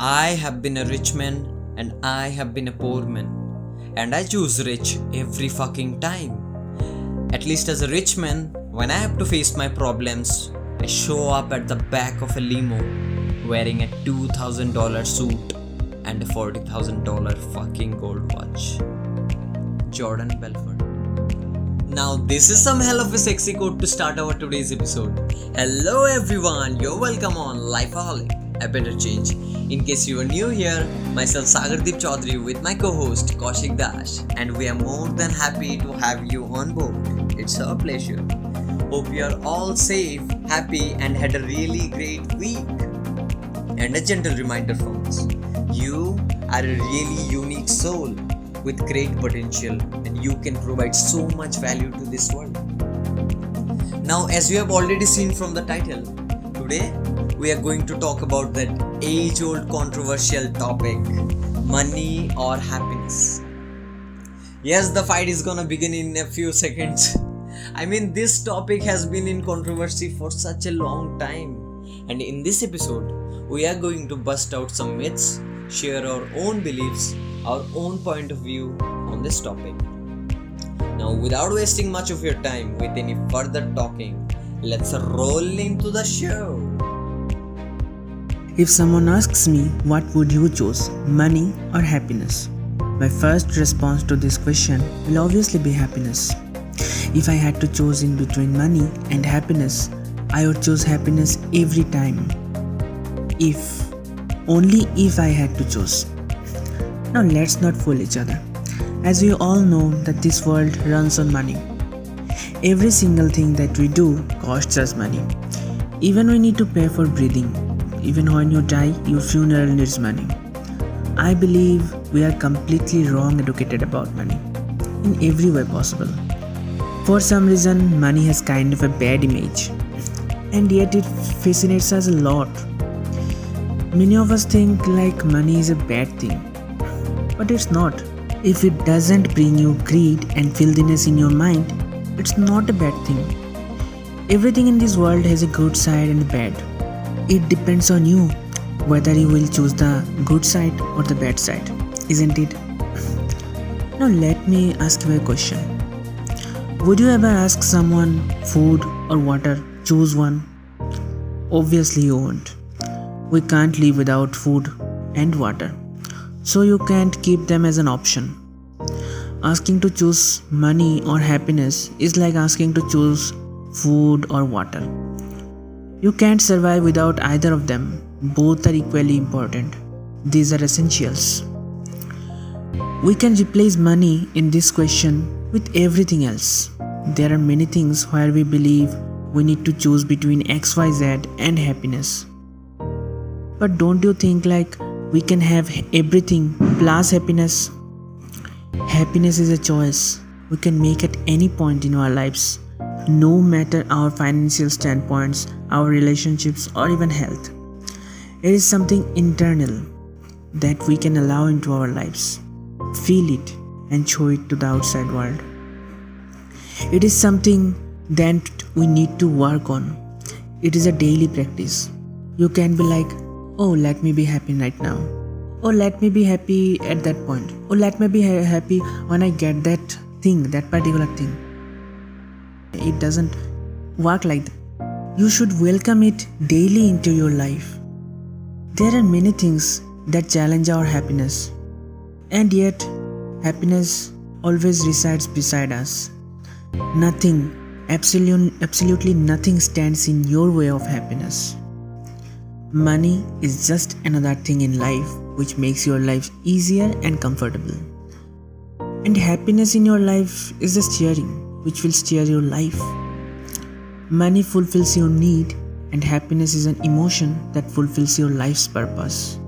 I have been a rich man and I have been a poor man. And I choose rich every fucking time. At least as a rich man, when I have to face my problems, I show up at the back of a limo wearing a $2,000 suit and a $40,000 fucking gold watch. Jordan Belfort. Now, this is some hell of a sexy quote to start our today's episode. Hello, everyone, you're welcome on Lifeaholic, a better change. In case you are new here, myself Sagardeep Chaudhary with my co-host Kaushik Dash, and we are more than happy to have you on board. It's our pleasure. Hope you are all safe, happy, and had a really great week. And a gentle reminder from us you are a really unique soul with great potential, and you can provide so much value to this world. Now, as you have already seen from the title, today we are going to talk about that age old controversial topic money or happiness. Yes, the fight is gonna begin in a few seconds. I mean, this topic has been in controversy for such a long time, and in this episode, we are going to bust out some myths, share our own beliefs, our own point of view on this topic. Now, without wasting much of your time with any further talking, let's roll into the show. If someone asks me what would you choose, money or happiness? My first response to this question will obviously be happiness. If I had to choose in between money and happiness, I would choose happiness every time. If, only if I had to choose. Now let's not fool each other. As we all know that this world runs on money. Every single thing that we do costs us money. Even we need to pay for breathing. Even when you die, your funeral needs money. I believe we are completely wrong educated about money in every way possible. For some reason, money has kind of a bad image, and yet it fascinates us a lot. Many of us think like money is a bad thing, but it's not. If it doesn't bring you greed and filthiness in your mind, it's not a bad thing. Everything in this world has a good side and a bad. It depends on you whether you will choose the good side or the bad side, isn't it? Now, let me ask you a question Would you ever ask someone food or water? Choose one. Obviously, you won't. We can't live without food and water, so you can't keep them as an option. Asking to choose money or happiness is like asking to choose food or water. You can't survive without either of them. Both are equally important. These are essentials. We can replace money in this question with everything else. There are many things where we believe we need to choose between XYZ and happiness. But don't you think like we can have everything plus happiness? Happiness is a choice we can make at any point in our lives, no matter our financial standpoints, our relationships, or even health. It is something internal that we can allow into our lives, feel it, and show it to the outside world. It is something that we need to work on. It is a daily practice. You can be like, oh, let me be happy right now. Oh, let me be happy at that point. Oh, let me be ha- happy when I get that thing, that particular thing. It doesn't work like that. You should welcome it daily into your life. There are many things that challenge our happiness, and yet, happiness always resides beside us. Nothing, absolute, absolutely nothing stands in your way of happiness. Money is just another thing in life which makes your life easier and comfortable. And happiness in your life is the steering which will steer your life. Money fulfills your need, and happiness is an emotion that fulfills your life's purpose.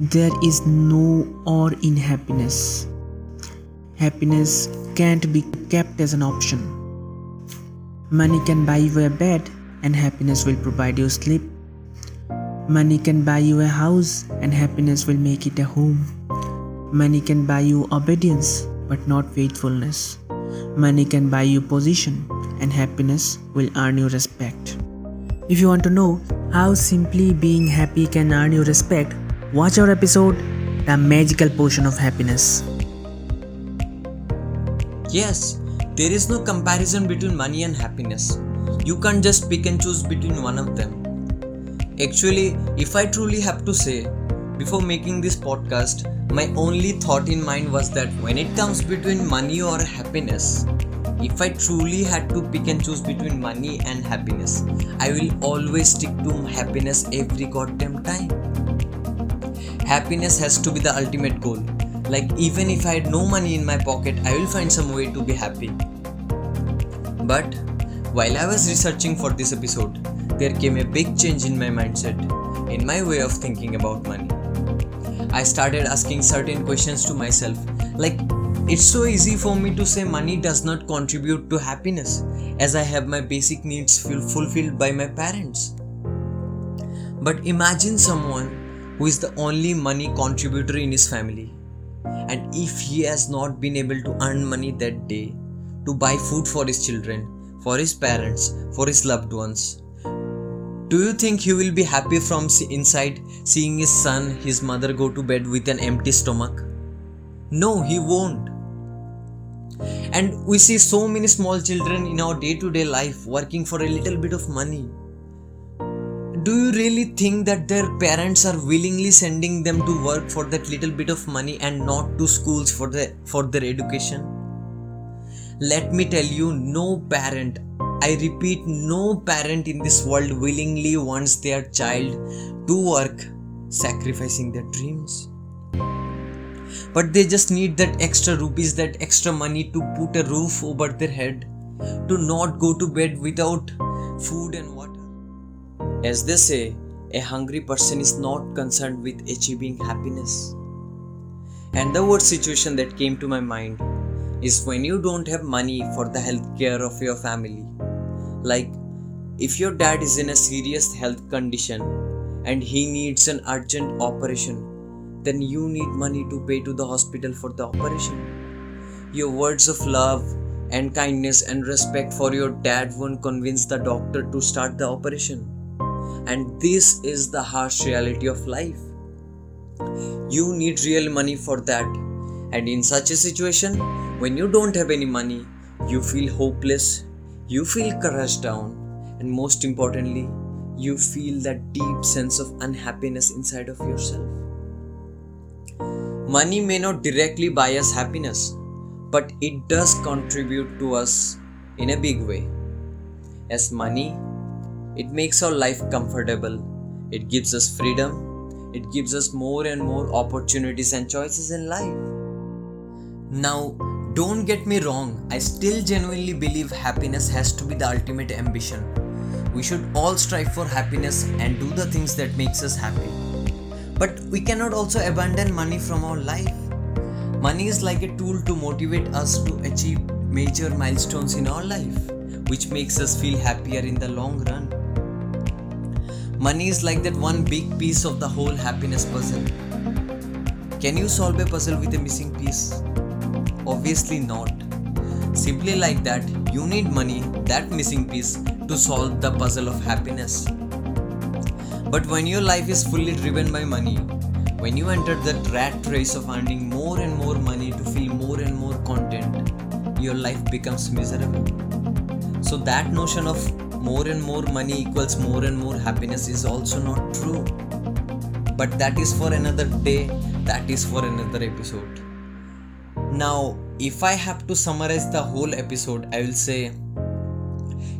There is no or in happiness. Happiness can't be kept as an option. Money can buy you a bed, and happiness will provide you sleep. Money can buy you a house, and happiness will make it a home. Money can buy you obedience, but not faithfulness. Money can buy you position, and happiness will earn you respect. If you want to know how simply being happy can earn you respect, Watch our episode, The Magical Potion of Happiness. Yes, there is no comparison between money and happiness. You can't just pick and choose between one of them. Actually, if I truly have to say, before making this podcast, my only thought in mind was that when it comes between money or happiness, if I truly had to pick and choose between money and happiness, I will always stick to happiness every goddamn time. Happiness has to be the ultimate goal. Like, even if I had no money in my pocket, I will find some way to be happy. But while I was researching for this episode, there came a big change in my mindset, in my way of thinking about money. I started asking certain questions to myself, like, it's so easy for me to say money does not contribute to happiness as I have my basic needs fulfilled by my parents. But imagine someone who is the only money contributor in his family, and if he has not been able to earn money that day to buy food for his children, for his parents, for his loved ones, do you think he will be happy from inside seeing his son, his mother go to bed with an empty stomach? No, he won't. And we see so many small children in our day to day life working for a little bit of money. Do you really think that their parents are willingly sending them to work for that little bit of money and not to schools for, the, for their education? Let me tell you, no parent, I repeat, no parent in this world willingly wants their child to work, sacrificing their dreams but they just need that extra rupees, that extra money to put a roof over their head, to not go to bed without food and water. As they say, a hungry person is not concerned with achieving happiness. And the worst situation that came to my mind is when you don't have money for the health care of your family. Like, if your dad is in a serious health condition and he needs an urgent operation then you need money to pay to the hospital for the operation. Your words of love and kindness and respect for your dad won't convince the doctor to start the operation. And this is the harsh reality of life. You need real money for that. And in such a situation, when you don't have any money, you feel hopeless, you feel crushed down, and most importantly, you feel that deep sense of unhappiness inside of yourself. Money may not directly buy us happiness, but it does contribute to us in a big way. As money, it makes our life comfortable, it gives us freedom, it gives us more and more opportunities and choices in life. Now, don't get me wrong, I still genuinely believe happiness has to be the ultimate ambition. We should all strive for happiness and do the things that makes us happy. But we cannot also abandon money from our life. Money is like a tool to motivate us to achieve major milestones in our life, which makes us feel happier in the long run. Money is like that one big piece of the whole happiness puzzle. Can you solve a puzzle with a missing piece? Obviously not. Simply like that, you need money, that missing piece, to solve the puzzle of happiness. But when your life is fully driven by money, when you enter the rat race of earning more and more money to feel more and more content, your life becomes miserable. So, that notion of more and more money equals more and more happiness is also not true. But that is for another day, that is for another episode. Now, if I have to summarize the whole episode, I will say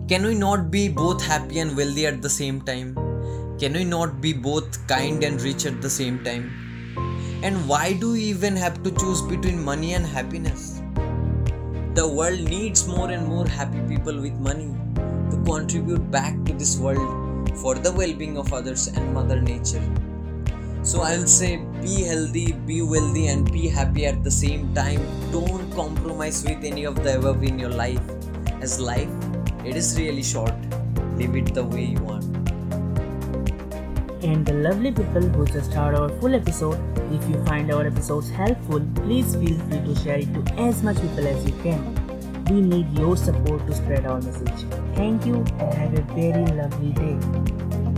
can we not be both happy and wealthy at the same time? Can we not be both kind and rich at the same time? And why do we even have to choose between money and happiness? The world needs more and more happy people with money to contribute back to this world for the well being of others and Mother Nature. So I'll say be healthy, be wealthy, and be happy at the same time. Don't compromise with any of the above in your life, as life it is really short. Live it the way you want and the lovely people who just heard our full episode. If you find our episodes helpful, please feel free to share it to as much people as you can. We need your support to spread our message. Thank you and have a very lovely day.